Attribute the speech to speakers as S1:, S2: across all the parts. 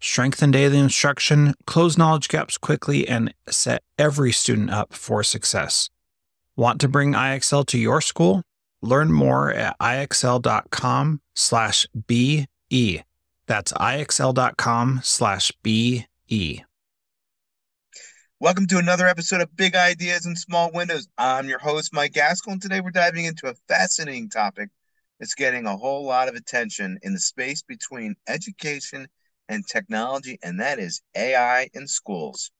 S1: strengthen daily instruction, close knowledge gaps quickly, and set every student up for success. Want to bring IXL to your school? Learn more at ixl.com slash BE. That's ixl.com slash BE.
S2: Welcome to another episode of Big Ideas and Small Windows. I'm your host, Mike Gaskell, and today we're diving into a fascinating topic that's getting a whole lot of attention in the space between education and technology, and that is AI in schools.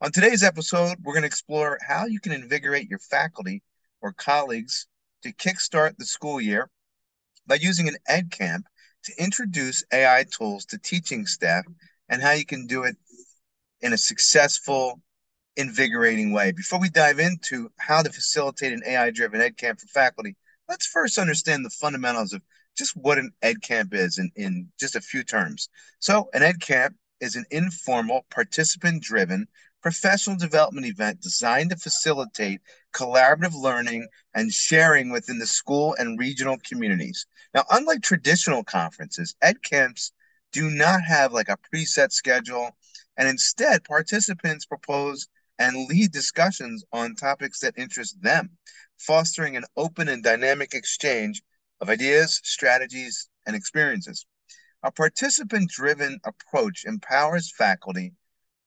S2: On today's episode, we're going to explore how you can invigorate your faculty or colleagues to kickstart the school year by using an ed camp to introduce AI tools to teaching staff and how you can do it in a successful, invigorating way. Before we dive into how to facilitate an AI driven ed camp for faculty, let's first understand the fundamentals of just what an ed camp is in, in just a few terms. So, an ed camp is an informal, participant driven professional development event designed to facilitate collaborative learning and sharing within the school and regional communities. Now, unlike traditional conferences, ed camps do not have like a preset schedule, and instead, participants propose and lead discussions on topics that interest them, fostering an open and dynamic exchange of ideas, strategies, and experiences. A participant driven approach empowers faculty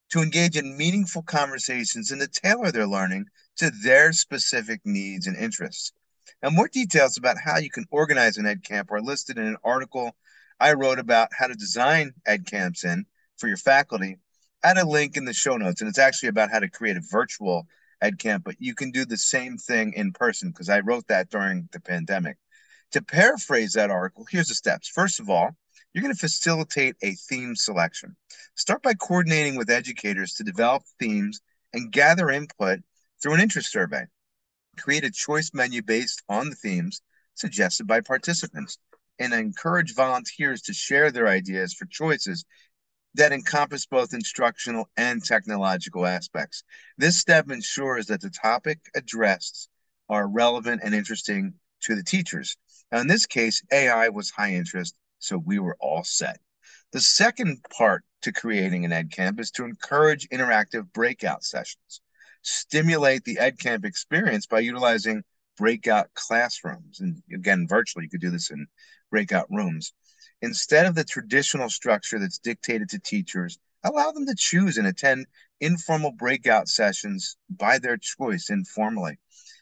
S2: to engage in meaningful conversations and to tailor their learning to their specific needs and interests. And more details about how you can organize an ed camp are listed in an article I wrote about how to design ed camps in for your faculty. Add a link in the show notes, and it's actually about how to create a virtual ed camp, but you can do the same thing in person because I wrote that during the pandemic. To paraphrase that article, here's the steps. First of all, you're going to facilitate a theme selection. Start by coordinating with educators to develop themes and gather input through an interest survey. Create a choice menu based on the themes suggested by participants and encourage volunteers to share their ideas for choices that encompass both instructional and technological aspects. This step ensures that the topic addressed are relevant and interesting to the teachers. Now, in this case, AI was high interest, so we were all set. The second part to creating an EdCamp is to encourage interactive breakout sessions. Stimulate the EdCamp experience by utilizing breakout classrooms. And again, virtually, you could do this in breakout rooms. Instead of the traditional structure that's dictated to teachers, allow them to choose and attend informal breakout sessions by their choice informally.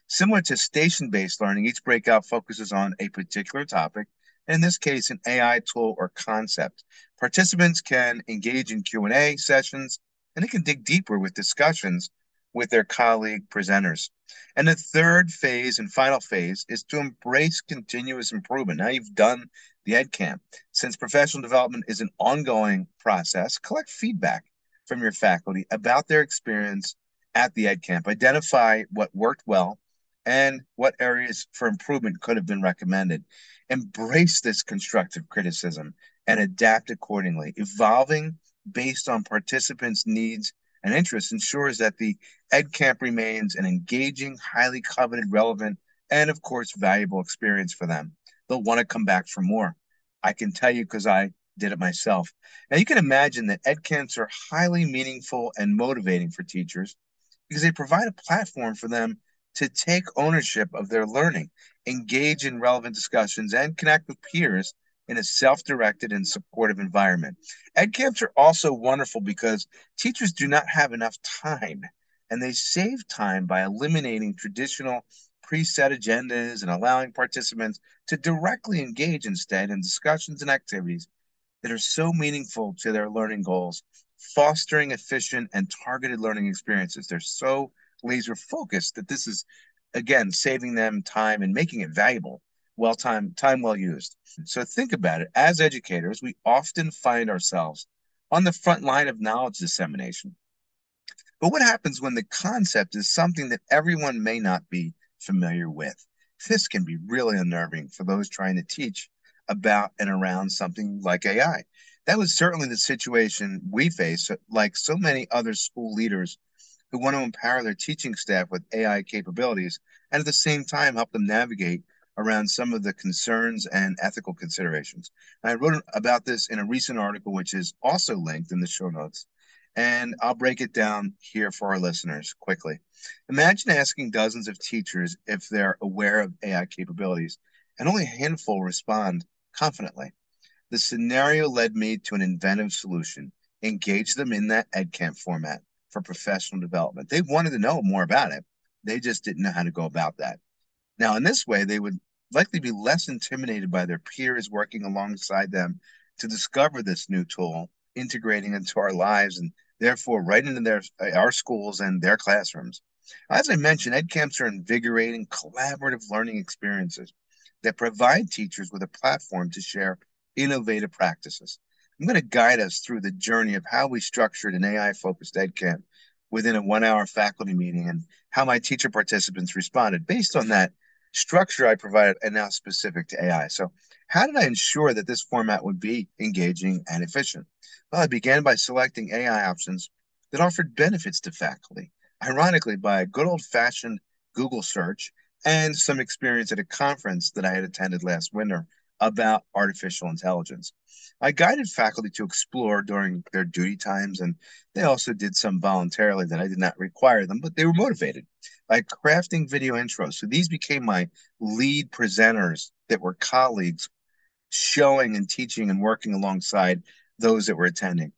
S2: Similar to station-based learning, each breakout focuses on a particular topic, in this case, an AI tool or concept. Participants can engage in Q&A sessions, and they can dig deeper with discussions with their colleague presenters. And the third phase and final phase is to embrace continuous improvement. Now you've done the Ed Camp. Since professional development is an ongoing process, collect feedback from your faculty about their experience at the Ed Camp. Identify what worked well and what areas for improvement could have been recommended. Embrace this constructive criticism and adapt accordingly. Evolving based on participants' needs and interests ensures that the Ed Camp remains an engaging, highly coveted, relevant, and of course, valuable experience for them. They'll want to come back for more. I can tell you because I did it myself. Now, you can imagine that Ed Camps are highly meaningful and motivating for teachers because they provide a platform for them to take ownership of their learning, engage in relevant discussions, and connect with peers in a self directed and supportive environment. Ed camps are also wonderful because teachers do not have enough time and they save time by eliminating traditional preset agendas and allowing participants to directly engage instead in discussions and activities that are so meaningful to their learning goals, fostering efficient and targeted learning experiences. They're so laser focused that this is again saving them time and making it valuable well time time well used so think about it as educators we often find ourselves on the front line of knowledge dissemination But what happens when the concept is something that everyone may not be familiar with? This can be really unnerving for those trying to teach about and around something like AI. That was certainly the situation we face, like so many other school leaders who want to empower their teaching staff with AI capabilities and at the same time help them navigate around some of the concerns and ethical considerations. And I wrote about this in a recent article, which is also linked in the show notes. And I'll break it down here for our listeners quickly. Imagine asking dozens of teachers if they're aware of AI capabilities, and only a handful respond confidently. The scenario led me to an inventive solution engage them in that EdCamp format for professional development. They wanted to know more about it, they just didn't know how to go about that. Now, in this way, they would likely be less intimidated by their peers working alongside them to discover this new tool, integrating into our lives and therefore right into their our schools and their classrooms. As I mentioned, ed camps are invigorating, collaborative learning experiences that provide teachers with a platform to share innovative practices. I'm going to guide us through the journey of how we structured an AI focused ed camp within a one hour faculty meeting and how my teacher participants responded based on that structure I provided and now specific to AI. So, how did I ensure that this format would be engaging and efficient? Well, I began by selecting AI options that offered benefits to faculty, ironically, by a good old fashioned Google search and some experience at a conference that I had attended last winter about artificial intelligence. I guided faculty to explore during their duty times, and they also did some voluntarily that I did not require them, but they were motivated by crafting video intros. So these became my lead presenters that were colleagues showing and teaching and working alongside those that were attending.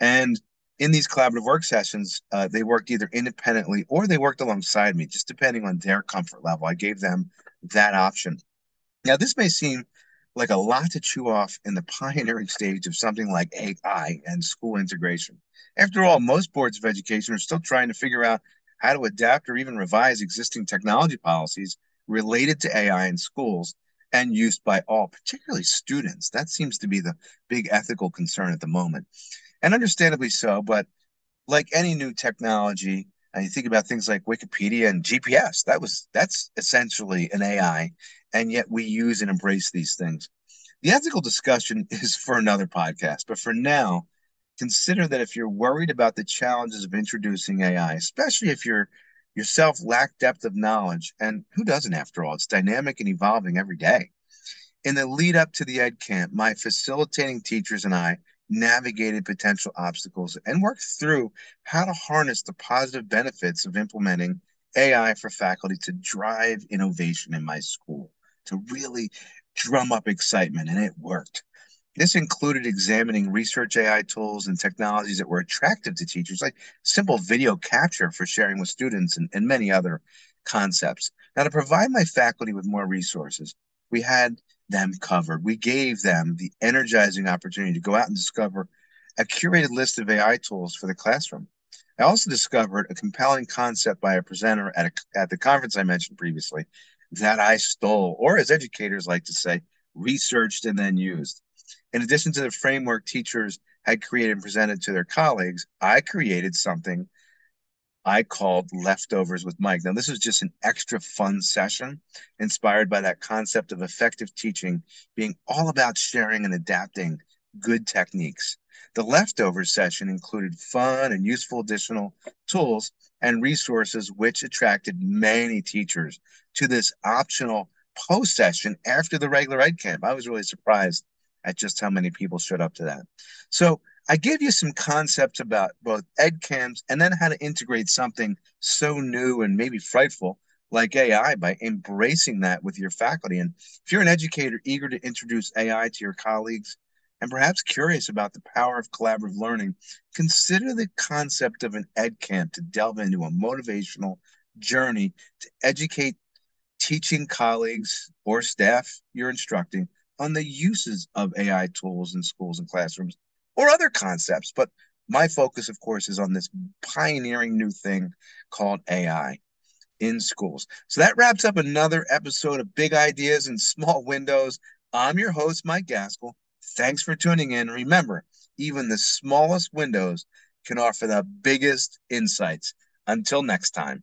S2: And in these collaborative work sessions, uh, they worked either independently or they worked alongside me, just depending on their comfort level. I gave them that option. Now, this may seem like a lot to chew off in the pioneering stage of something like AI and school integration. After all, most boards of education are still trying to figure out how to adapt or even revise existing technology policies related to AI in schools and used by all, particularly students. That seems to be the big ethical concern at the moment. And understandably so, but like any new technology, and you think about things like Wikipedia and GPS, that was that's essentially an AI, and yet we use and embrace these things. The ethical discussion is for another podcast, but for now, consider that if you're worried about the challenges of introducing AI, especially if you're yourself lack depth of knowledge, and who doesn't after all? It's dynamic and evolving every day. In the lead up to the Ed Camp, my facilitating teachers and I navigated potential obstacles and worked through how to harness the positive benefits of implementing AI for faculty to drive innovation in my school, to really drum up excitement, and it worked. This included examining research AI tools and technologies that were attractive to teachers, like simple video capture for sharing with students and, and many other concepts. Now, to provide my faculty with more resources, we had them covered. We gave them the energizing opportunity to go out and discover a curated list of AI tools for the classroom. I also discovered a compelling concept by a presenter at, a, at the conference I mentioned previously that I stole, or as educators like to say, researched and then used. In addition to the framework teachers had created and presented to their colleagues, I created something I called Leftovers with Mike. Now, this was just an extra fun session inspired by that concept of effective teaching being all about sharing and adapting good techniques. The leftovers session included fun and useful additional tools and resources, which attracted many teachers to this optional post session after the regular Ed Camp. I was really surprised at just how many people showed up to that. So I gave you some concepts about both ed camps and then how to integrate something so new and maybe frightful like AI by embracing that with your faculty. And if you're an educator eager to introduce AI to your colleagues and perhaps curious about the power of collaborative learning, consider the concept of an ed camp to delve into a motivational journey to educate teaching colleagues or staff you're instructing on the uses of AI tools in schools and classrooms or other concepts. But my focus, of course, is on this pioneering new thing called AI in schools. So that wraps up another episode of Big Ideas in Small Windows. I'm your host, Mike Gaskell. Thanks for tuning in. Remember, even the smallest windows can offer the biggest insights. Until next time.